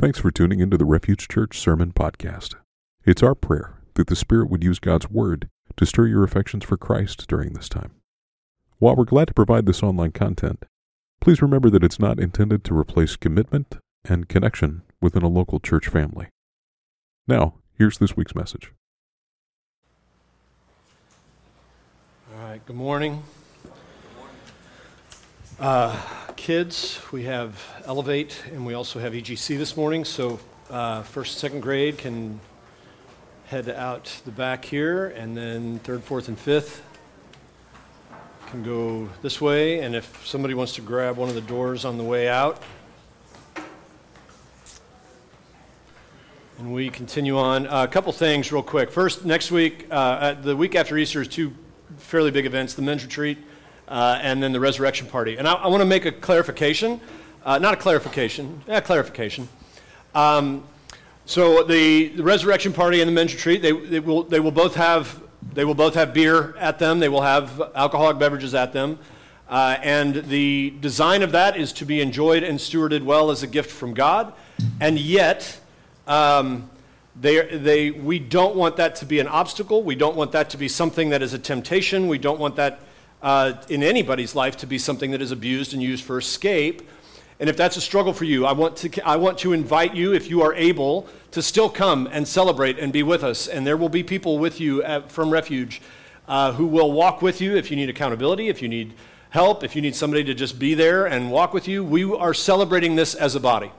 Thanks for tuning into the Refuge Church Sermon Podcast. It's our prayer that the Spirit would use God's Word to stir your affections for Christ during this time. While we're glad to provide this online content, please remember that it's not intended to replace commitment and connection within a local church family. Now, here's this week's message. All right, good morning. Uh, kids, we have Elevate and we also have EGC this morning, so uh, first second grade can head out the back here, and then third, fourth, and fifth can go this way, and if somebody wants to grab one of the doors on the way out, and we continue on. Uh, a couple things, real quick. First, next week, uh, the week after Easter, is two fairly big events the men's retreat uh, and then the resurrection party. And I, I want to make a clarification, uh, not a clarification, yeah, clarification. Um, so the, the resurrection party and the men's retreat, they, they, will, they, will both have, they will both have beer at them. They will have alcoholic beverages at them. Uh, and the design of that is to be enjoyed and stewarded well as a gift from God. And yet, um, they, they, we don't want that to be an obstacle. We don't want that to be something that is a temptation. We don't want that uh, in anybody's life to be something that is abused and used for escape. And if that's a struggle for you, I want to, I want to invite you, if you are able, to still come and celebrate and be with us. And there will be people with you at, from Refuge uh, who will walk with you if you need accountability, if you need help, if you need somebody to just be there and walk with you. We are celebrating this as a body.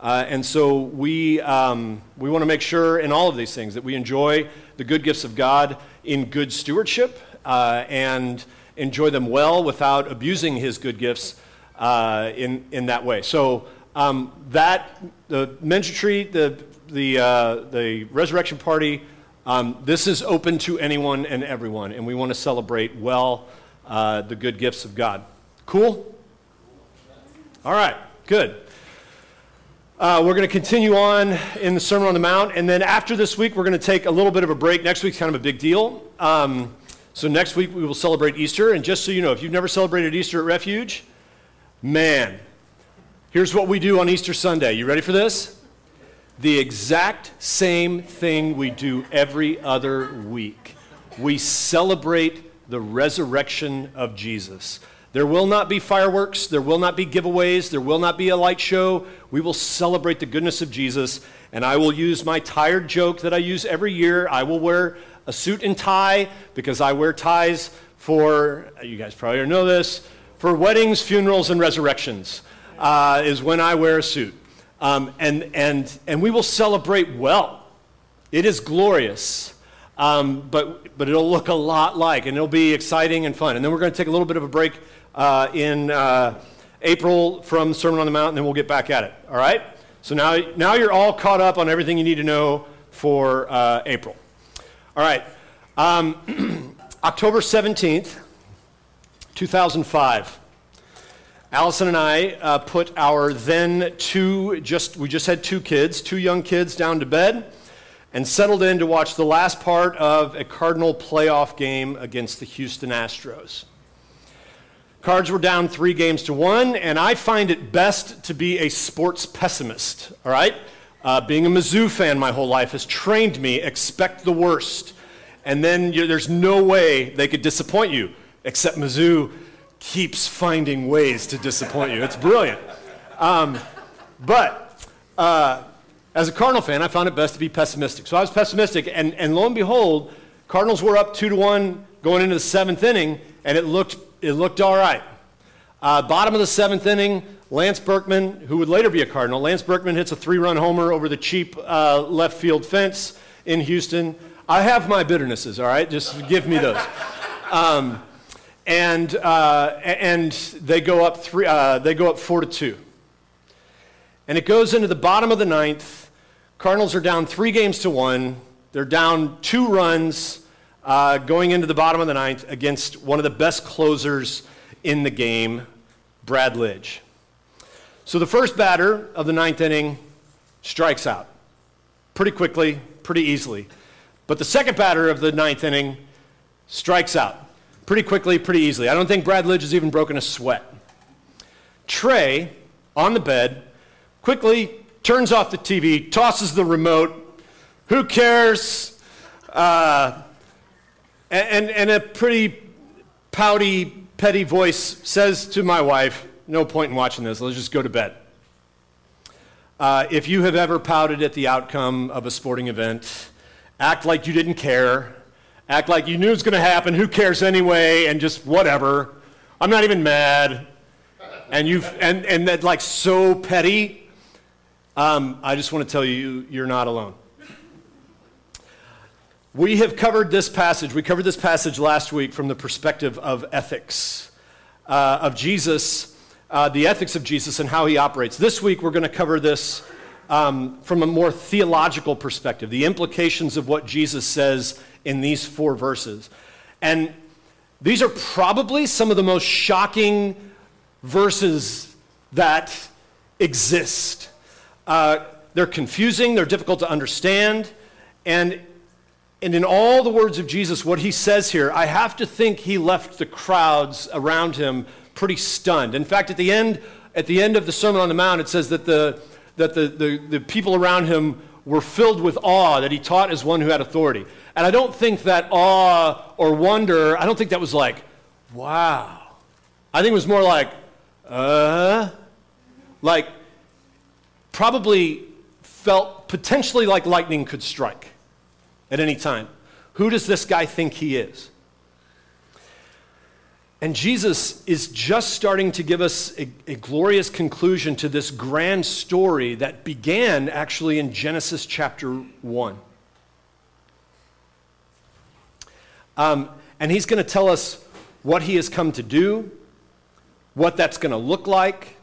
Uh, and so we, um, we want to make sure in all of these things that we enjoy the good gifts of God in good stewardship uh, and enjoy them well without abusing his good gifts uh, in, in that way. So um, that, the men's retreat, the, the, uh, the resurrection party, um, this is open to anyone and everyone, and we want to celebrate well uh, the good gifts of God. Cool? All right, good. Uh, we're going to continue on in the Sermon on the Mount, and then after this week, we're going to take a little bit of a break. Next week's kind of a big deal. Um, so next week we will celebrate Easter. And just so you know, if you've never celebrated Easter at Refuge, man, here's what we do on Easter Sunday. You ready for this? The exact same thing we do every other week. We celebrate the resurrection of Jesus. There will not be fireworks, there will not be giveaways, there will not be a light show. We will celebrate the goodness of Jesus. And I will use my tired joke that I use every year. I will wear a suit and tie because I wear ties for, you guys probably know this, for weddings, funerals, and resurrections uh, is when I wear a suit. Um, and, and, and we will celebrate well. It is glorious, um, but, but it'll look a lot like, and it'll be exciting and fun. And then we're going to take a little bit of a break uh, in uh, April from Sermon on the Mount, and then we'll get back at it. All right? So now, now you're all caught up on everything you need to know for uh, April. All right. Um, October 17th, 2005. Allison and I uh, put our then two, just, we just had two kids, two young kids down to bed and settled in to watch the last part of a Cardinal playoff game against the Houston Astros. Cards were down three games to one, and I find it best to be a sports pessimist, all right? Uh, being a Mizzou fan my whole life has trained me expect the worst. And then there's no way they could disappoint you, except Mizzou keeps finding ways to disappoint you. It's brilliant. Um, but uh, as a Cardinal fan, I found it best to be pessimistic. So I was pessimistic, and, and lo and behold, Cardinals were up two to one going into the seventh inning, and it looked, it looked all right. Uh, bottom of the seventh inning, Lance Berkman, who would later be a Cardinal, Lance Berkman hits a three run homer over the cheap uh, left field fence in Houston. I have my bitternesses, all right? Just give me those. Um, and, uh, and they go up three, uh, they go up four to two. And it goes into the bottom of the ninth. Cardinals are down three games to one. They're down two runs uh, going into the bottom of the ninth against one of the best closers in the game, Brad Lidge. So the first batter of the ninth inning strikes out pretty quickly, pretty easily. But the second batter of the ninth inning strikes out pretty quickly, pretty easily. I don't think Brad Lidge has even broken a sweat. Trey, on the bed, quickly turns off the TV, tosses the remote. Who cares? Uh, and, and a pretty pouty, petty voice says to my wife, No point in watching this, let's just go to bed. Uh, if you have ever pouted at the outcome of a sporting event, act like you didn't care, act like you knew it was going to happen, who cares anyway, and just whatever. I'm not even mad. And, you've, and, and that, like, so petty. Um, I just want to tell you, you're not alone. We have covered this passage. We covered this passage last week from the perspective of ethics, uh, of Jesus, uh, the ethics of Jesus and how he operates. This week, we're going to cover this um, from a more theological perspective, the implications of what Jesus says in these four verses. And these are probably some of the most shocking verses that exist. Uh, they're confusing, they're difficult to understand, and and in all the words of Jesus, what he says here, I have to think he left the crowds around him pretty stunned. In fact, at the end, at the end of the Sermon on the Mount, it says that the, that the, the, the people around him were filled with awe that he taught as one who had authority. And I don't think that awe or wonder, I don't think that was like, wow. I think it was more like, uh, like probably felt potentially like lightning could strike at any time. Who does this guy think he is? And Jesus is just starting to give us a, a, glorious conclusion to this grand story that began actually in Genesis chapter 1. Um, and he's going to tell us what he has come to do, what that's going to look like,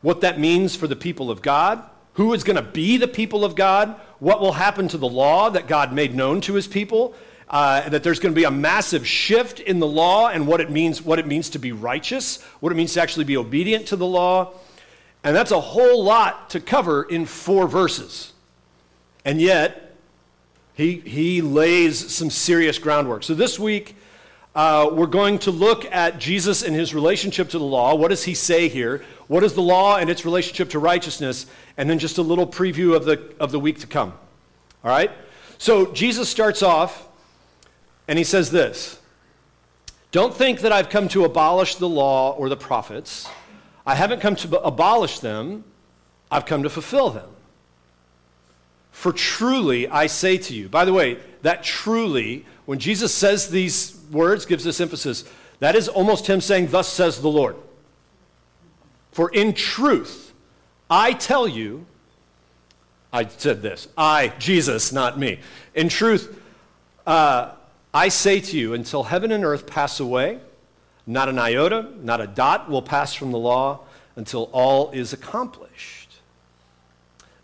what that means for the people of God, who is going to be the people of God, what will happen to the law that God made known to his people, uh, that there's going to be a massive shift in the law and what it means, what it means to be righteous, what it means to actually be obedient to the law. And that's a whole lot to cover in four verses. And yet, he, he lays some serious groundwork. So this week, uh, we're going to look at Jesus and his relationship to the law. What does he say here? What is the law and its relationship to righteousness? And then just a little preview of the, of the week to come. All right? So Jesus starts off and he says this Don't think that I've come to abolish the law or the prophets. I haven't come to abolish them, I've come to fulfill them. For truly I say to you, by the way, that truly, when Jesus says these words, gives this emphasis, that is almost him saying, Thus says the Lord. For in truth, I tell you, I said this, I, Jesus, not me. In truth, uh, I say to you, until heaven and earth pass away, not an iota, not a dot will pass from the law until all is accomplished.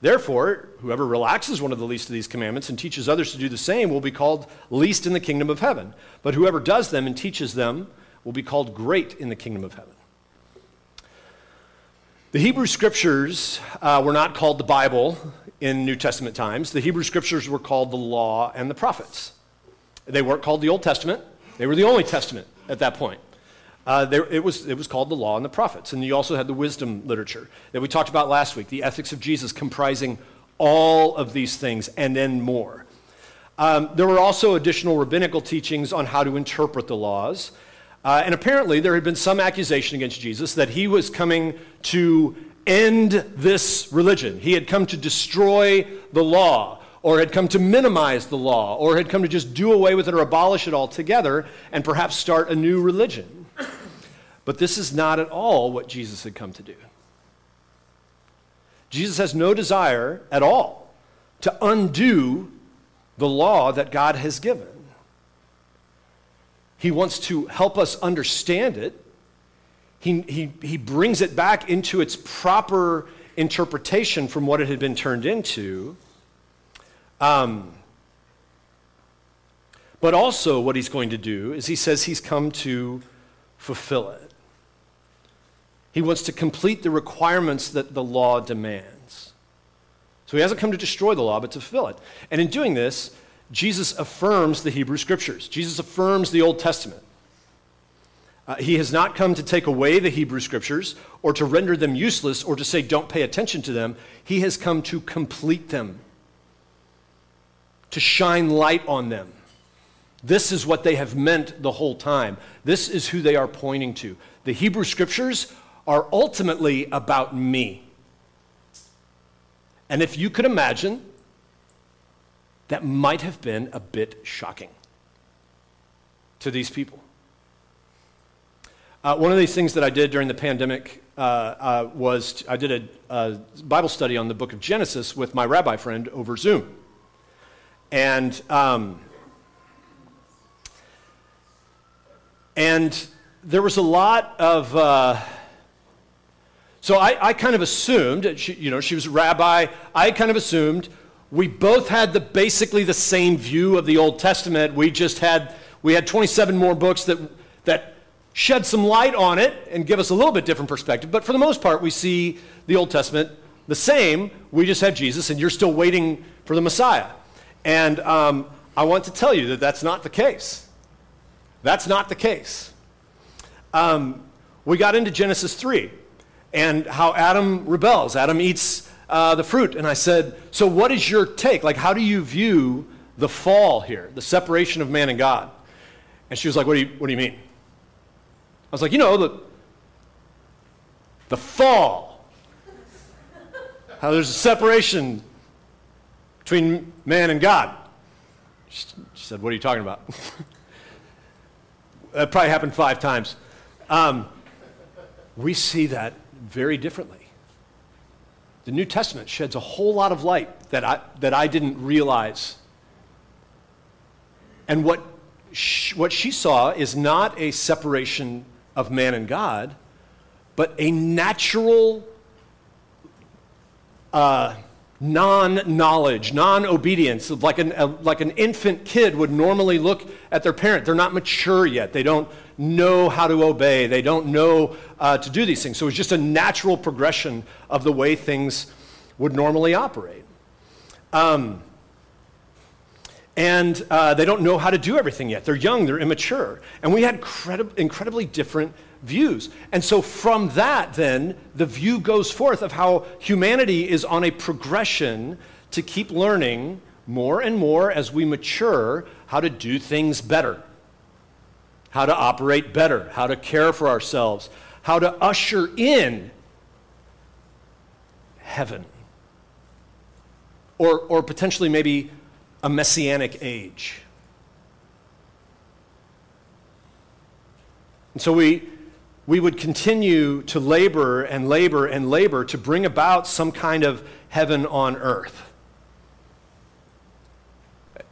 Therefore, whoever relaxes one of the least of these commandments and teaches others to do the same will be called least in the kingdom of heaven. But whoever does them and teaches them will be called great in the kingdom of heaven. The Hebrew scriptures uh, were not called the Bible in New Testament times. The Hebrew scriptures were called the law and the prophets. They weren't called the Old Testament, they were the only testament at that point. Uh, there, it, was, it was called the law and the prophets. And you also had the wisdom literature that we talked about last week, the ethics of Jesus comprising all of these things and then more. Um, there were also additional rabbinical teachings on how to interpret the laws. Uh, and apparently, there had been some accusation against Jesus that he was coming to end this religion. He had come to destroy the law, or had come to minimize the law, or had come to just do away with it or abolish it altogether, and perhaps start a new religion. But this is not at all what Jesus had come to do. Jesus has no desire at all to undo the law that God has given. He wants to help us understand it. He, he, he brings it back into its proper interpretation from what it had been turned into. Um, but also, what he's going to do is he says he's come to fulfill it. He wants to complete the requirements that the law demands. So he hasn't come to destroy the law, but to fulfill it. And in doing this, Jesus affirms the Hebrew Scriptures, Jesus affirms the Old Testament. Uh, he has not come to take away the Hebrew scriptures or to render them useless or to say don't pay attention to them. He has come to complete them, to shine light on them. This is what they have meant the whole time. This is who they are pointing to. The Hebrew scriptures are ultimately about me. And if you could imagine, that might have been a bit shocking to these people. Uh, one of these things that I did during the pandemic uh, uh, was I did a, a, Bible study on the book of Genesis with my rabbi friend over Zoom. And, um, and there was a lot of, uh, so I, I, kind of assumed, she, you know, she was a rabbi, I kind of assumed we both had the, basically the same view of the Old Testament. We just had, we had 27 more books that, that shed some light on it and give us a little bit different perspective. But for the most part, we see the Old Testament the same. We just have Jesus, and you're still waiting for the Messiah. And um, I want to tell you that that's not the case. That's not the case. Um, we got into Genesis 3 and how Adam rebels. Adam eats uh, the fruit. And I said, So, what is your take? Like, how do you view the fall here, the separation of man and God? And she was like, What do you, what do you mean? I was like, You know, the, the fall. How there's a separation between man and God. She said, What are you talking about? that probably happened five times. Um, we see that very differently. The New Testament sheds a whole lot of light that I, that I didn't realize. And what she, what she saw is not a separation of man and God, but a natural uh, non knowledge, non obedience, like an, a, like an infant kid would normally look at their parent. They're not mature yet. They don't know how to obey, they don't know uh, to do these things. So it's just a natural progression of the way things would normally operate. Um, and uh, they don't know how to do everything yet. They're young, they're immature. And we had credi- incredibly different views. And so, from that, then, the view goes forth of how humanity is on a progression to keep learning more and more as we mature how to do things better, how to operate better, how to care for ourselves, how to usher in heaven, or, or potentially maybe a messianic age. And so we, we would continue to labor and labor and labor to bring about some kind of heaven on earth.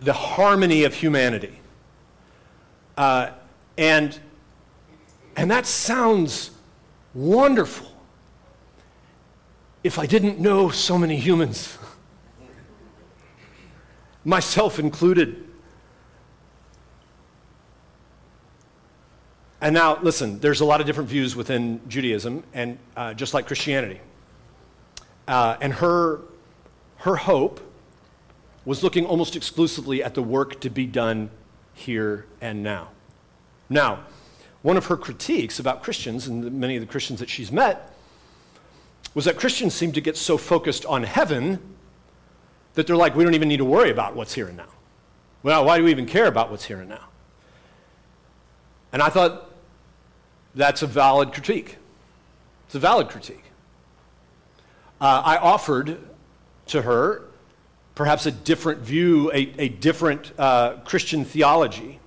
The harmony of humanity. Uh, and, and that sounds wonderful if I didn't know so many humans, myself included. And now, listen, there's a lot of different views within Judaism, and uh, just like Christianity. Uh, and her, her hope was looking almost exclusively at the work to be done here and now. Now, one of her critiques about Christians and many of the Christians that she's met was that Christians seem to get so focused on heaven that they're like, we don't even need to worry about what's here and now. Well, why do we even care about what's here and now? And I thought that's a valid critique. It's a valid critique. Uh, I offered to her perhaps a different view, a, a different uh, Christian theology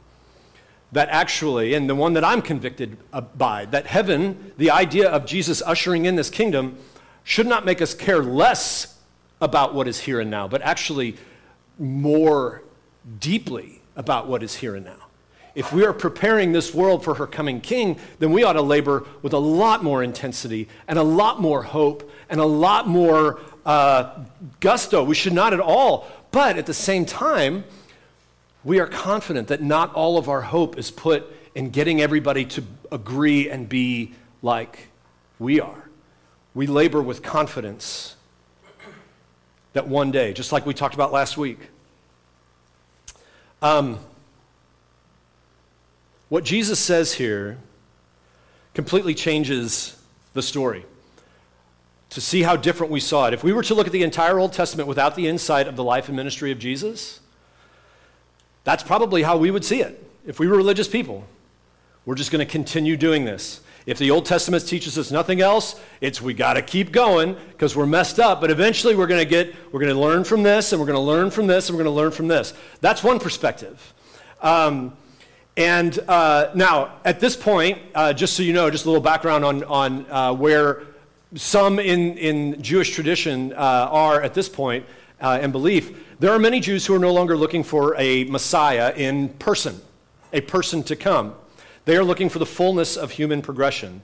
that actually, and the one that I'm convicted by, that heaven, the idea of Jesus ushering in this kingdom, should not make us care less about what is here and now, but actually more deeply about what is here and now. If we are preparing this world for her coming king, then we ought to labor with a lot more intensity and a lot more hope and a lot more uh, gusto. We should not at all. But at the same time, we are confident that not all of our hope is put in getting everybody to agree and be like we are. We labor with confidence that one day, just like we talked about last week, um, what Jesus says here completely changes the story. To see how different we saw it. If we were to look at the entire Old Testament without the insight of the life and ministry of Jesus, that's probably how we would see it if we were religious people. We're just going to continue doing this. If the Old Testament teaches us nothing else, it's we got to keep going because we're messed up. But eventually we're going to get, we're going to learn from this, and we're going to learn from this, and we're going to learn from this. That's one perspective. Um, and uh, now, at this point, uh, just so you know, just a little background on, on uh, where some in, in Jewish tradition uh, are at this point uh, and belief, there are many Jews who are no longer looking for a Messiah in person, a person to come. They are looking for the fullness of human progression.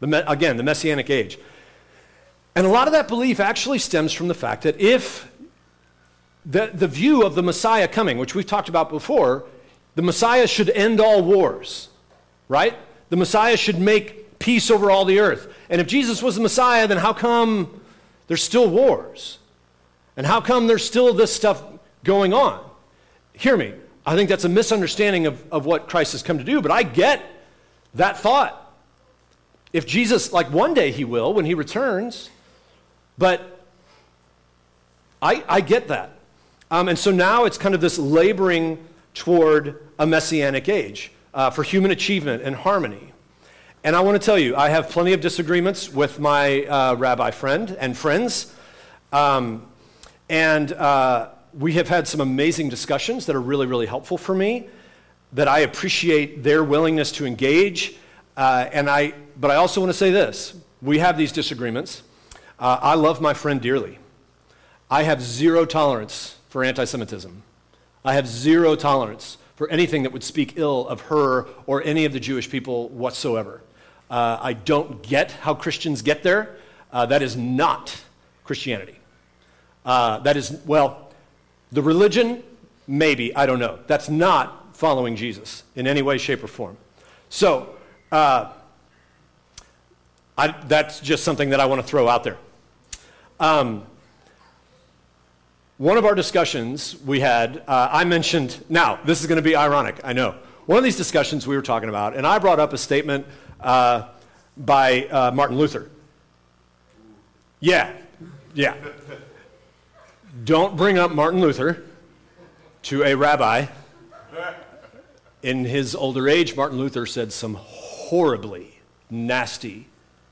The, again, the Messianic age. And a lot of that belief actually stems from the fact that if the, the view of the Messiah coming, which we've talked about before, the Messiah should end all wars, right? The Messiah should make peace over all the earth. And if Jesus was the Messiah, then how come there's still wars? And how come there's still this stuff going on? Hear me. I think that's a misunderstanding of, of what Christ has come to do, but I get that thought. If Jesus, like one day he will when he returns, but I, I get that. Um, and so now it's kind of this laboring toward a messianic age uh, for human achievement and harmony. And I want to tell you, I have plenty of disagreements with my uh, rabbi friend and friends. Um, and uh, we have had some amazing discussions that are really, really helpful for me, that I appreciate their willingness to engage. Uh, and I, but I also want to say this we have these disagreements. Uh, I love my friend dearly. I have zero tolerance for anti Semitism. I have zero tolerance for anything that would speak ill of her or any of the Jewish people whatsoever. Uh, I don't get how Christians get there. Uh, that is not Christianity. Uh, that is, well, the religion, maybe, I don't know. That's not following Jesus in any way, shape, or form. So, uh, I, that's just something that I want to throw out there. Um, one of our discussions we had, uh, I mentioned, now, this is going to be ironic, I know. One of these discussions we were talking about, and I brought up a statement uh, by uh, Martin Luther. Yeah, yeah. Don't bring up Martin Luther to a rabbi. In his older age, Martin Luther said some horribly nasty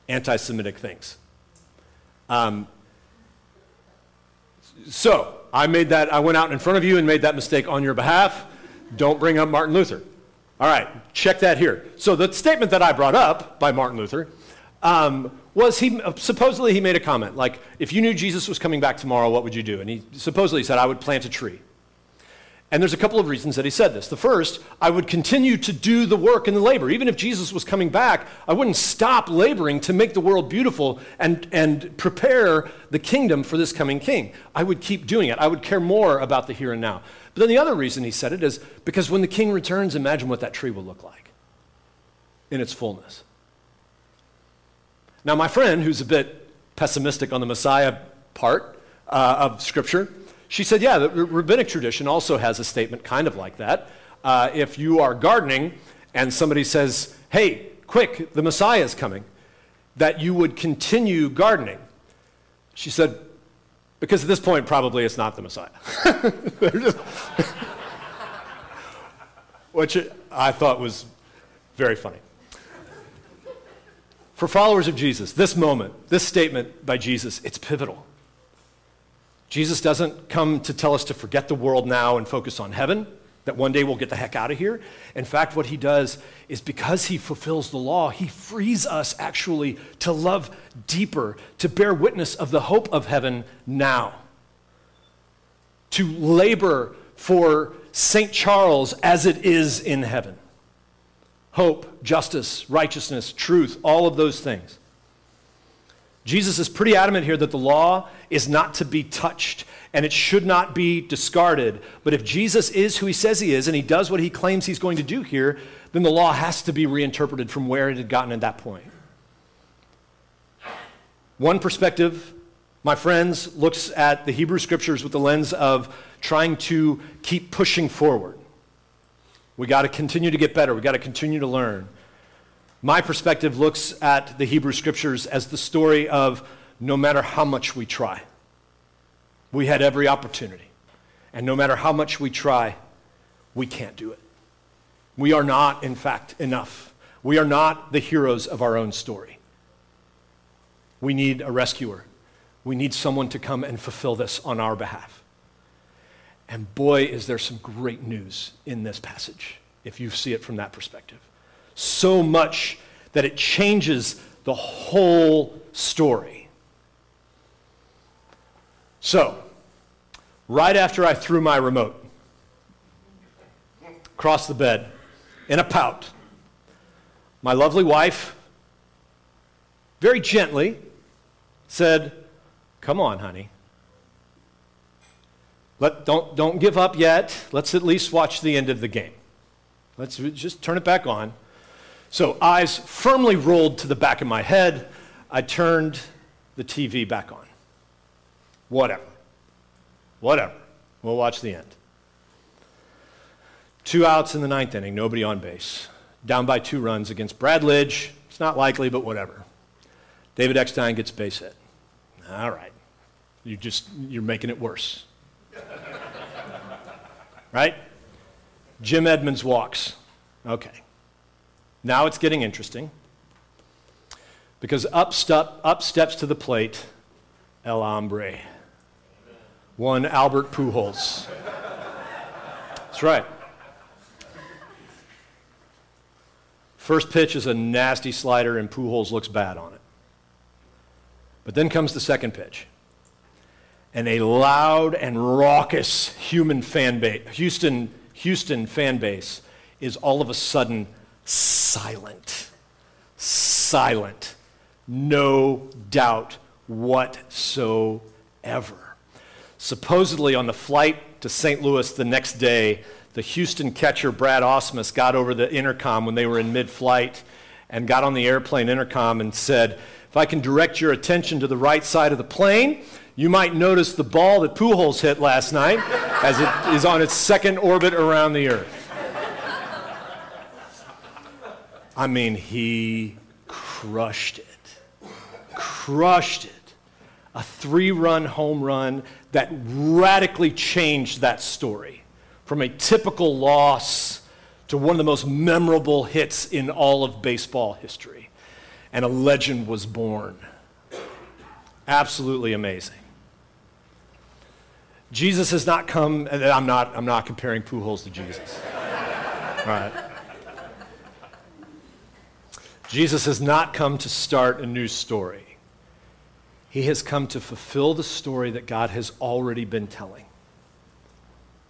anti Semitic things. Um, so, I made that, I went out in front of you and made that mistake on your behalf. Don't bring up Martin Luther. All right, check that here. So, the statement that I brought up by Martin Luther um, was he supposedly he made a comment like, if you knew Jesus was coming back tomorrow, what would you do? And he supposedly said, I would plant a tree. And there's a couple of reasons that he said this. The first, I would continue to do the work and the labor. Even if Jesus was coming back, I wouldn't stop laboring to make the world beautiful and, and prepare the kingdom for this coming king. I would keep doing it. I would care more about the here and now. But then the other reason he said it is because when the king returns, imagine what that tree will look like in its fullness. Now, my friend, who's a bit pessimistic on the Messiah part uh, of Scripture, she said, yeah, the rabbinic tradition also has a statement kind of like that. Uh, if you are gardening and somebody says, hey, quick, the Messiah is coming, that you would continue gardening. She said, because at this point, probably it's not the Messiah. Which I thought was very funny. For followers of Jesus, this moment, this statement by Jesus, it's pivotal. Jesus doesn't come to tell us to forget the world now and focus on heaven, that one day we'll get the heck out of here. In fact, what he does is because he fulfills the law, he frees us actually to love deeper, to bear witness of the hope of heaven now, to labor for St. Charles as it is in heaven. Hope, justice, righteousness, truth, all of those things. Jesus is pretty adamant here that the law is not to be touched and it should not be discarded. But if Jesus is who he says he is and he does what he claims he's going to do here, then the law has to be reinterpreted from where it had gotten at that point. One perspective, my friends, looks at the Hebrew scriptures with the lens of trying to keep pushing forward. We got to continue to get better, we got to continue to learn. My perspective looks at the Hebrew scriptures as the story of no matter how much we try, we had every opportunity. And no matter how much we try, we can't do it. We are not, in fact, enough. We are not the heroes of our own story. We need a rescuer. We need someone to come and fulfill this on our behalf. And boy, is there some great news in this passage if you see it from that perspective. So much that it changes the whole story. So, right after I threw my remote across the bed in a pout, my lovely wife very gently said, Come on, honey. Let, don't, don't give up yet. Let's at least watch the end of the game. Let's just turn it back on. So, eyes firmly rolled to the back of my head. I turned the TV back on. Whatever. Whatever. We'll watch the end. Two outs in the ninth inning, nobody on base. Down by two runs against Brad Lidge. It's not likely, but whatever. David Eckstein gets base hit. All right. You just you're making it worse. right? Jim Edmonds walks. Okay. Now it's getting interesting. Because up, step, up steps to the plate El Hombre. One Albert Pujols. That's right. First pitch is a nasty slider, and Pujols looks bad on it. But then comes the second pitch. And a loud and raucous human fan base, Houston, Houston fan base is all of a sudden silent. Silent. No doubt whatsoever. Supposedly, on the flight to St. Louis the next day, the Houston catcher Brad Ausmus got over the intercom when they were in mid flight and got on the airplane intercom and said, If I can direct your attention to the right side of the plane, you might notice the ball that Pujols hit last night as it is on its second orbit around the Earth. I mean, he crushed it. Crushed it. A three run home run that radically changed that story from a typical loss to one of the most memorable hits in all of baseball history. And a legend was born. Absolutely amazing. Jesus has not come, and I'm not, I'm not comparing Pujols to Jesus. All right. Jesus has not come to start a new story. He has come to fulfill the story that God has already been telling.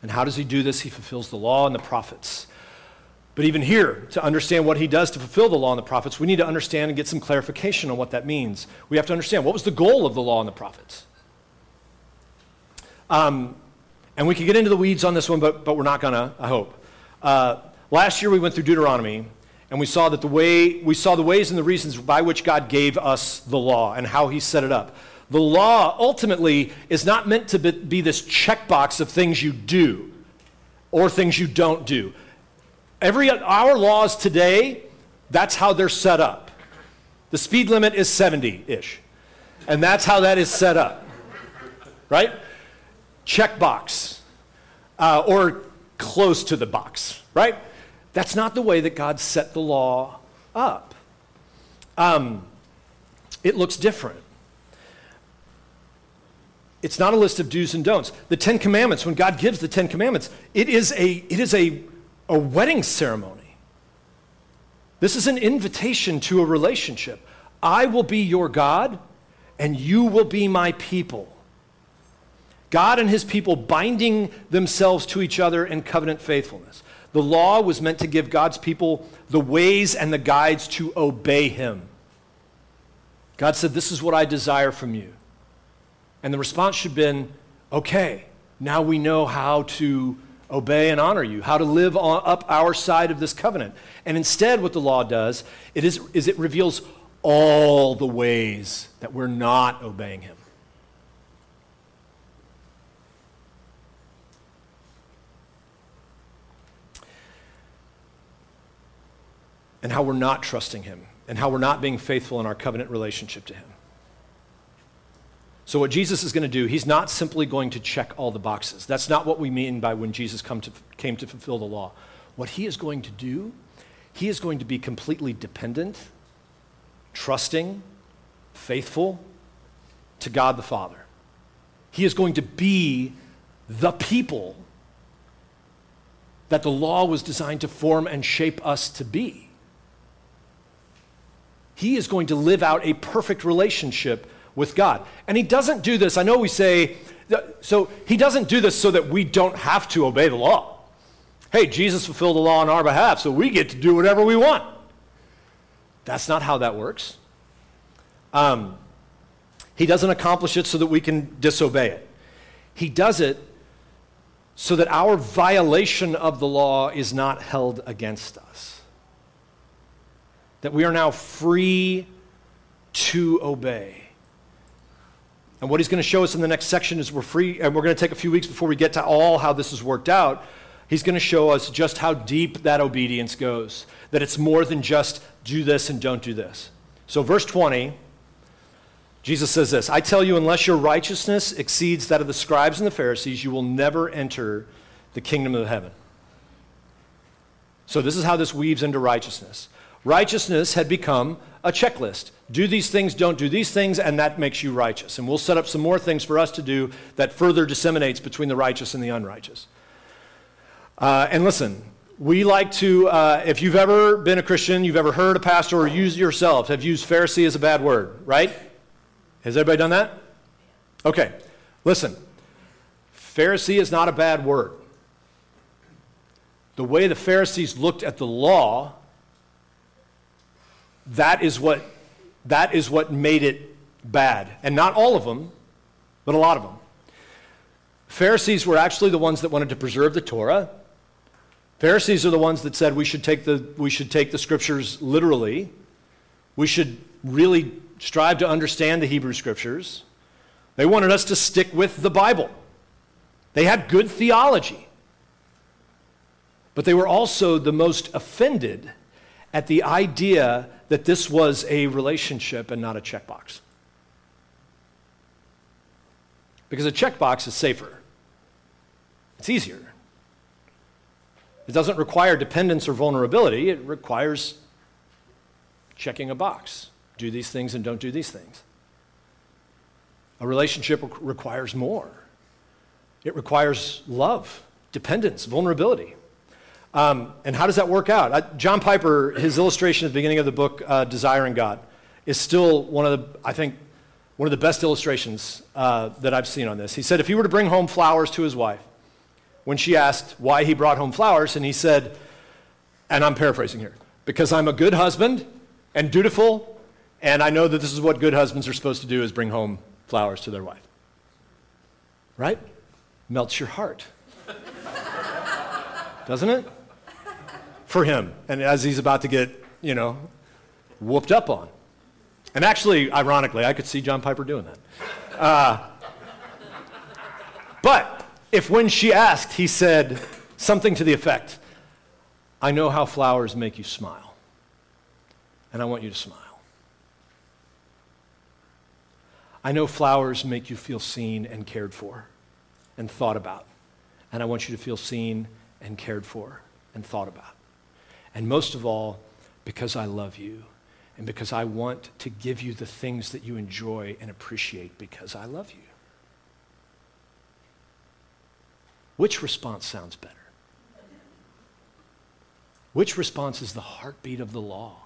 And how does he do this? He fulfills the law and the prophets. But even here, to understand what he does to fulfill the law and the prophets, we need to understand and get some clarification on what that means. We have to understand what was the goal of the law and the prophets? Um, and we can get into the weeds on this one, but, but we're not going to, I hope. Uh, last year we went through Deuteronomy, and we saw that the way we saw the ways and the reasons by which God gave us the law and how he set it up. The law ultimately is not meant to be this checkbox of things you do or things you don't do. Every our laws today, that's how they're set up. The speed limit is 70-ish. And that's how that is set up. Right? Checkbox. Uh, or close to the box, right? That's not the way that God set the law up. Um, it looks different. It's not a list of do's and don'ts. The Ten Commandments, when God gives the Ten Commandments, it is a, it is a, a wedding ceremony. This is an invitation to a relationship. I will be your God, and you will be my people. God and his people binding themselves to each other in covenant faithfulness. The law was meant to give God's people the ways and the guides to obey Him. God said, This is what I desire from you. And the response should have been, Okay, now we know how to obey and honor you, how to live on, up our side of this covenant. And instead, what the law does it is, is it reveals all the ways that we're not obeying Him. And how we're not trusting Him and how we're not being faithful in our covenant relationship to Him. So, what Jesus is going to do, He's not simply going to check all the boxes. That's not what we mean by when Jesus to, came to fulfill the law. What He is going to do, He is going to be completely dependent, trusting, faithful to God the Father. He is going to be the people that the law was designed to form and shape us to be. He is going to live out a perfect relationship with God. And he doesn't do this, I know we say, so he doesn't do this so that we don't have to obey the law. Hey, Jesus fulfilled the law on our behalf, so we get to do whatever we want. That's not how that works. Um, he doesn't accomplish it so that we can disobey it. He does it so that our violation of the law is not held against us. That we are now free to obey. And what he's going to show us in the next section is we're free, and we're going to take a few weeks before we get to all how this has worked out. He's going to show us just how deep that obedience goes, that it's more than just do this and don't do this. So, verse 20 Jesus says this I tell you, unless your righteousness exceeds that of the scribes and the Pharisees, you will never enter the kingdom of heaven. So, this is how this weaves into righteousness. Righteousness had become a checklist. Do these things, don't do these things, and that makes you righteous. And we'll set up some more things for us to do that further disseminates between the righteous and the unrighteous. Uh, and listen, we like to, uh, if you've ever been a Christian, you've ever heard a pastor or used yourself, have used Pharisee as a bad word, right? Has everybody done that? Okay, listen. Pharisee is not a bad word. The way the Pharisees looked at the law, that is what, that is what made it bad. And not all of them, but a lot of them. Pharisees were actually the ones that wanted to preserve the Torah. Pharisees are the ones that said we should take the, we should take the scriptures literally. We should really strive to understand the Hebrew scriptures. They wanted us to stick with the Bible. They had good theology. But they were also the most offended at the idea that this was a relationship and not a checkbox. Because a checkbox is safer, it's easier. It doesn't require dependence or vulnerability, it requires checking a box do these things and don't do these things. A relationship requires more. It requires love, dependence, vulnerability. Um, and how does that work out? Uh, John Piper, his illustration at the beginning of the book, uh, Desiring God, is still one of the, I think, one of the best illustrations uh, that I've seen on this. He said if he were to bring home flowers to his wife, when she asked why he brought home flowers, and he said, and I'm paraphrasing here, because I'm a good husband and dutiful and I know that this is what good husbands are supposed to do is bring home flowers to their wife. Right? Melts your heart. Doesn't it? For him. And as he's about to get, you know, whooped up on. And actually, ironically, I could see John Piper doing that. Uh, but if when she asked, he said something to the effect, I know how flowers make you smile, and I want you to smile. I know flowers make you feel seen and cared for and thought about. And I want you to feel seen and cared for and thought about. And most of all, because I love you and because I want to give you the things that you enjoy and appreciate because I love you. Which response sounds better? Which response is the heartbeat of the law?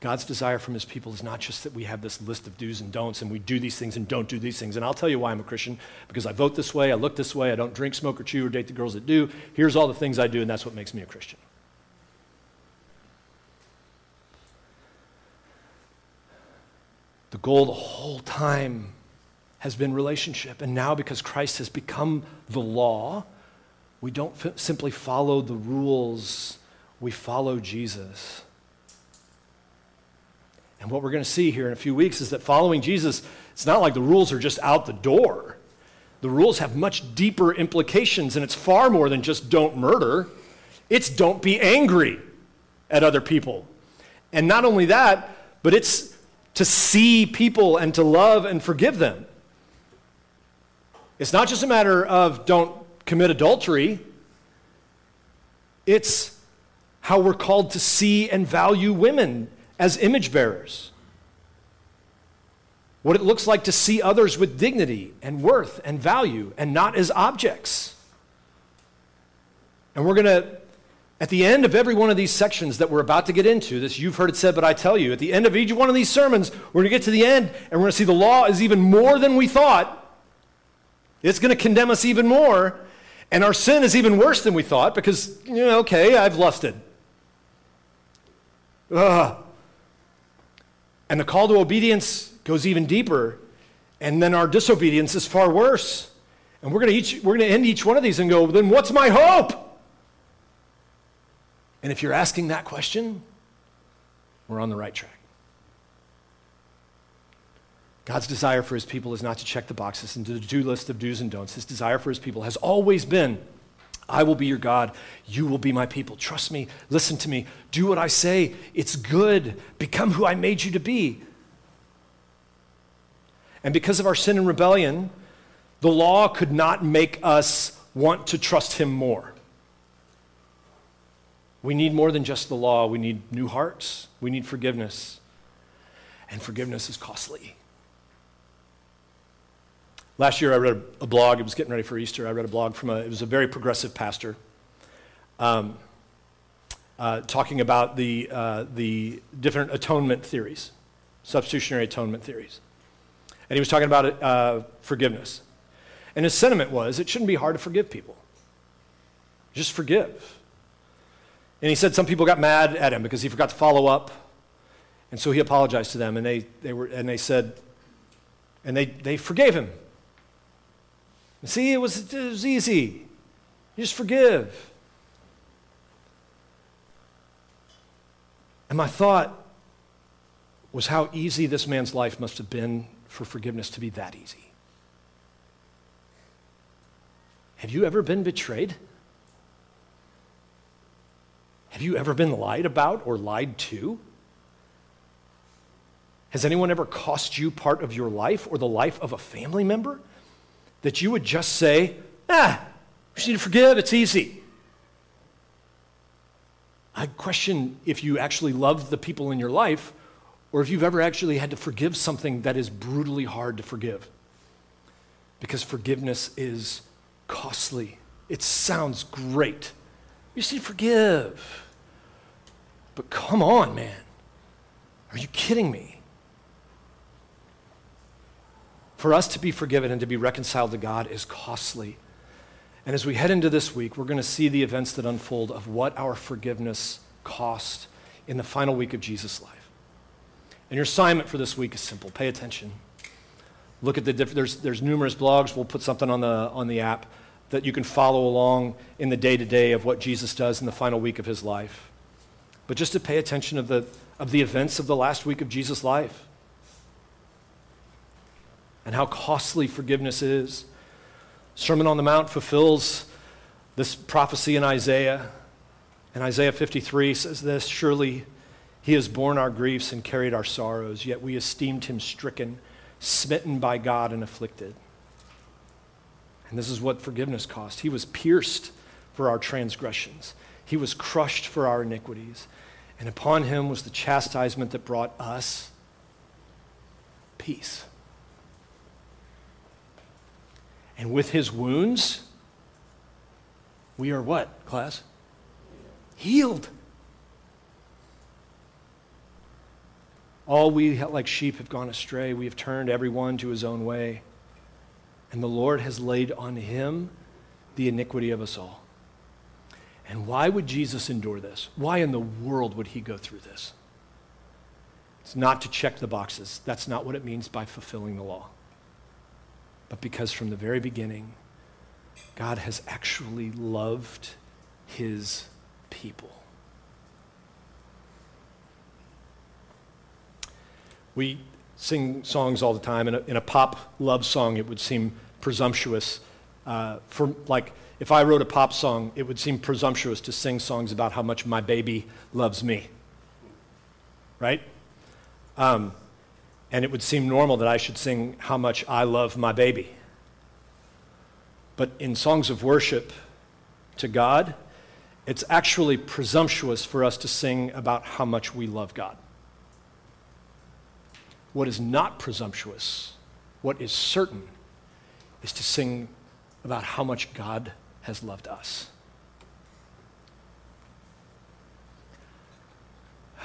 God's desire from his people is not just that we have this list of do's and don'ts and we do these things and don't do these things. And I'll tell you why I'm a Christian because I vote this way, I look this way, I don't drink, smoke, or chew, or date the girls that do. Here's all the things I do, and that's what makes me a Christian. The goal the whole time has been relationship. And now, because Christ has become the law, we don't f- simply follow the rules, we follow Jesus. And what we're going to see here in a few weeks is that following Jesus, it's not like the rules are just out the door. the rules have much deeper implications, and it's far more than just don't murder. It's don't be angry at other people. And not only that, but it's to see people and to love and forgive them. It's not just a matter of don't commit adultery, it's how we're called to see and value women as image bearers. What it looks like to see others with dignity and worth and value and not as objects. And we're going to, at the end of every one of these sections that we're about to get into, this you've heard it said, but I tell you, at the end of each one of these sermons, we're going to get to the end and we're going to see the law is even more than we thought. It's going to condemn us even more. And our sin is even worse than we thought because, you know, okay, I've lusted. Ugh. And the call to obedience goes even deeper. And then our disobedience is far worse. And we're going to to end each one of these and go, then what's my hope? And if you're asking that question, we're on the right track. God's desire for his people is not to check the boxes into the do list of do's and don'ts. His desire for his people has always been I will be your God. You will be my people. Trust me. Listen to me. Do what I say. It's good. Become who I made you to be. And because of our sin and rebellion, the law could not make us want to trust him more. We need more than just the law. We need new hearts. We need forgiveness. And forgiveness is costly. Last year, I read a blog. It was getting ready for Easter. I read a blog from a, it was a very progressive pastor um, uh, talking about the, uh, the different atonement theories, substitutionary atonement theories. And he was talking about uh, forgiveness. And his sentiment was it shouldn't be hard to forgive people. Just forgive. And he said some people got mad at him because he forgot to follow up. And so he apologized to them, and they, they, were, and they said, and they, they forgave him. See, it was, it was easy. You just forgive. And my thought was how easy this man's life must have been for forgiveness to be that easy. Have you ever been betrayed? Have you ever been lied about or lied to? Has anyone ever cost you part of your life or the life of a family member? That you would just say, ah, we need to forgive, it's easy. I question if you actually love the people in your life or if you've ever actually had to forgive something that is brutally hard to forgive. Because forgiveness is costly. It sounds great. You to forgive. But come on, man. Are you kidding me? For us to be forgiven and to be reconciled to God is costly. And as we head into this week, we're going to see the events that unfold of what our forgiveness cost in the final week of Jesus' life. And your assignment for this week is simple pay attention. Look at the diff- there's, there's numerous blogs. We'll put something on the, on the app that you can follow along in the day to day of what Jesus does in the final week of his life. But just to pay attention of the, of the events of the last week of Jesus' life and how costly forgiveness is. Sermon on the Mount fulfills this prophecy in Isaiah. And Isaiah 53 says this Surely he has borne our griefs and carried our sorrows, yet we esteemed him stricken, smitten by God, and afflicted. And this is what forgiveness cost. He was pierced for our transgressions, he was crushed for our iniquities. And upon him was the chastisement that brought us peace. And with his wounds, we are what, class? Healed. All we, like sheep, have gone astray. We have turned everyone to his own way. And the Lord has laid on him the iniquity of us all. And why would Jesus endure this? Why in the world would he go through this? It's not to check the boxes. That's not what it means by fulfilling the law but because from the very beginning, God has actually loved his people. We sing songs all the time. In a, in a, pop love song, it would seem presumptuous uh, for, like, if I wrote a pop song, it would seem presumptuous to sing songs about how much my baby loves me. Right? Um, and it would seem normal that I should sing how much I love my baby. But in songs of worship to God, it's actually presumptuous for us to sing about how much we love God. What is not presumptuous, what is certain, is to sing about how much God has loved us.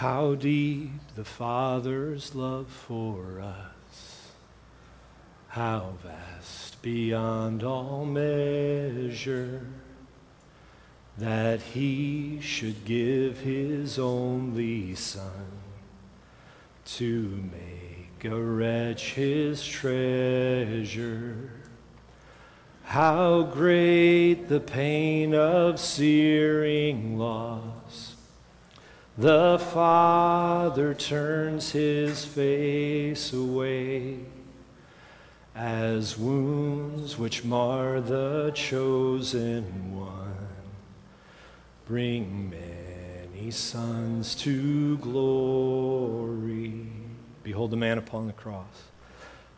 How deep the Father's love for us, how vast beyond all measure, that He should give His only Son to make a wretch His treasure. How great the pain of searing loss. The Father turns his face away as wounds which mar the chosen one bring many sons to glory. Behold the man upon the cross.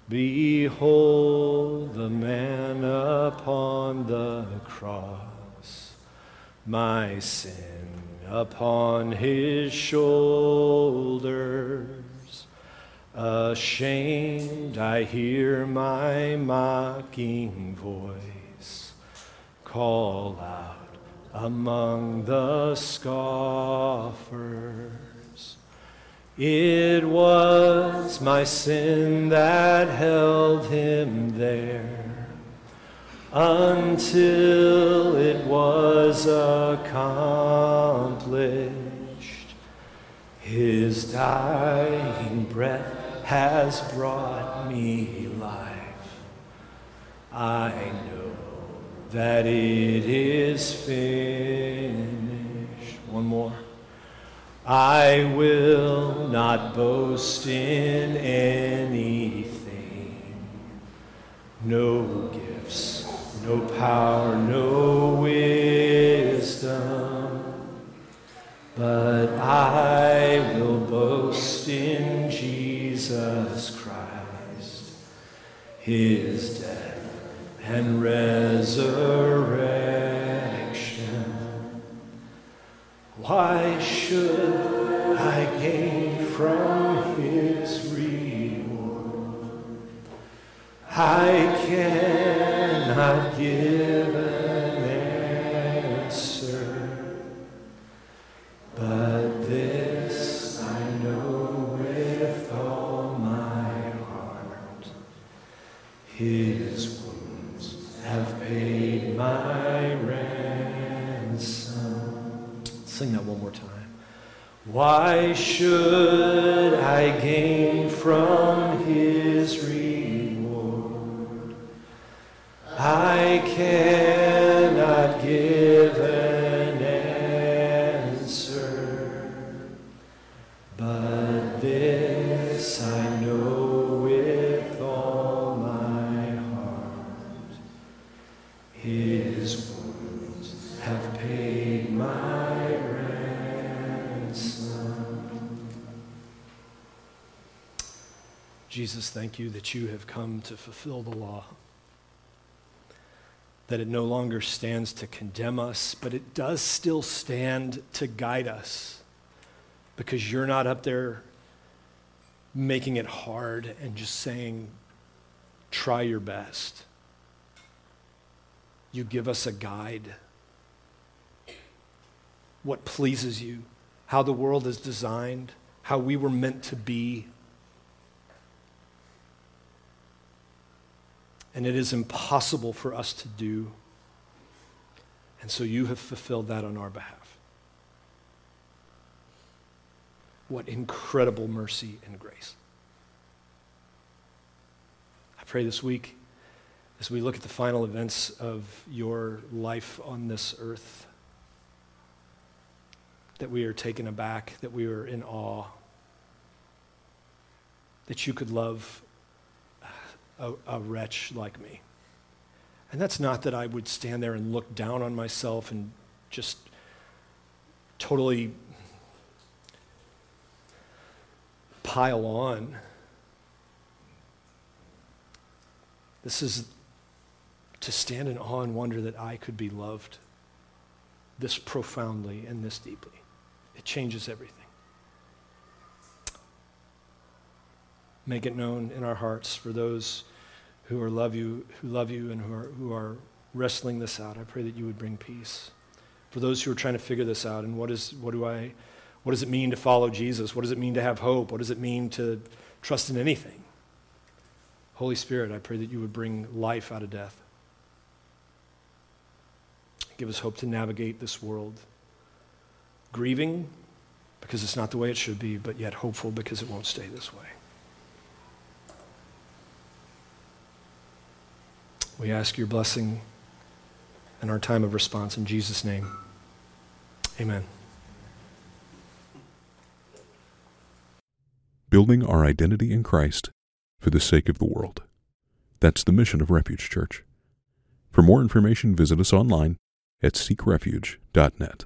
Behold the man upon the cross, my sin upon his shoulders. Ashamed, I hear my mocking voice call out among the scoffers. It was my sin that held him there until it was accomplished. His dying breath has brought me life. I know that it is finished. One more. I will not boast in anything. No gifts, no power, no wisdom. But I will boast in Jesus Christ, his death and resurrection. Why should I gain from his reward? I cannot give an His wounds have paid my ransom. Jesus, thank you that you have come to fulfill the law. That it no longer stands to condemn us, but it does still stand to guide us because you're not up there making it hard and just saying, try your best. You give us a guide. What pleases you, how the world is designed, how we were meant to be. And it is impossible for us to do. And so you have fulfilled that on our behalf. What incredible mercy and grace. I pray this week, as we look at the final events of your life on this earth, that we are taken aback, that we are in awe, that you could love a, a wretch like me. And that's not that I would stand there and look down on myself and just totally pile on. This is to stand in awe and wonder that I could be loved this profoundly and this deeply. It changes everything. Make it known in our hearts for those who are love you, who love you and who are, who are wrestling this out. I pray that you would bring peace. For those who are trying to figure this out and what is what do I what does it mean to follow Jesus? What does it mean to have hope? What does it mean to trust in anything? Holy Spirit, I pray that you would bring life out of death. Give us hope to navigate this world. Grieving because it's not the way it should be, but yet hopeful because it won't stay this way. We ask your blessing and our time of response in Jesus' name. Amen. Building our identity in Christ for the sake of the world. That's the mission of Refuge Church. For more information, visit us online at seekrefuge.net.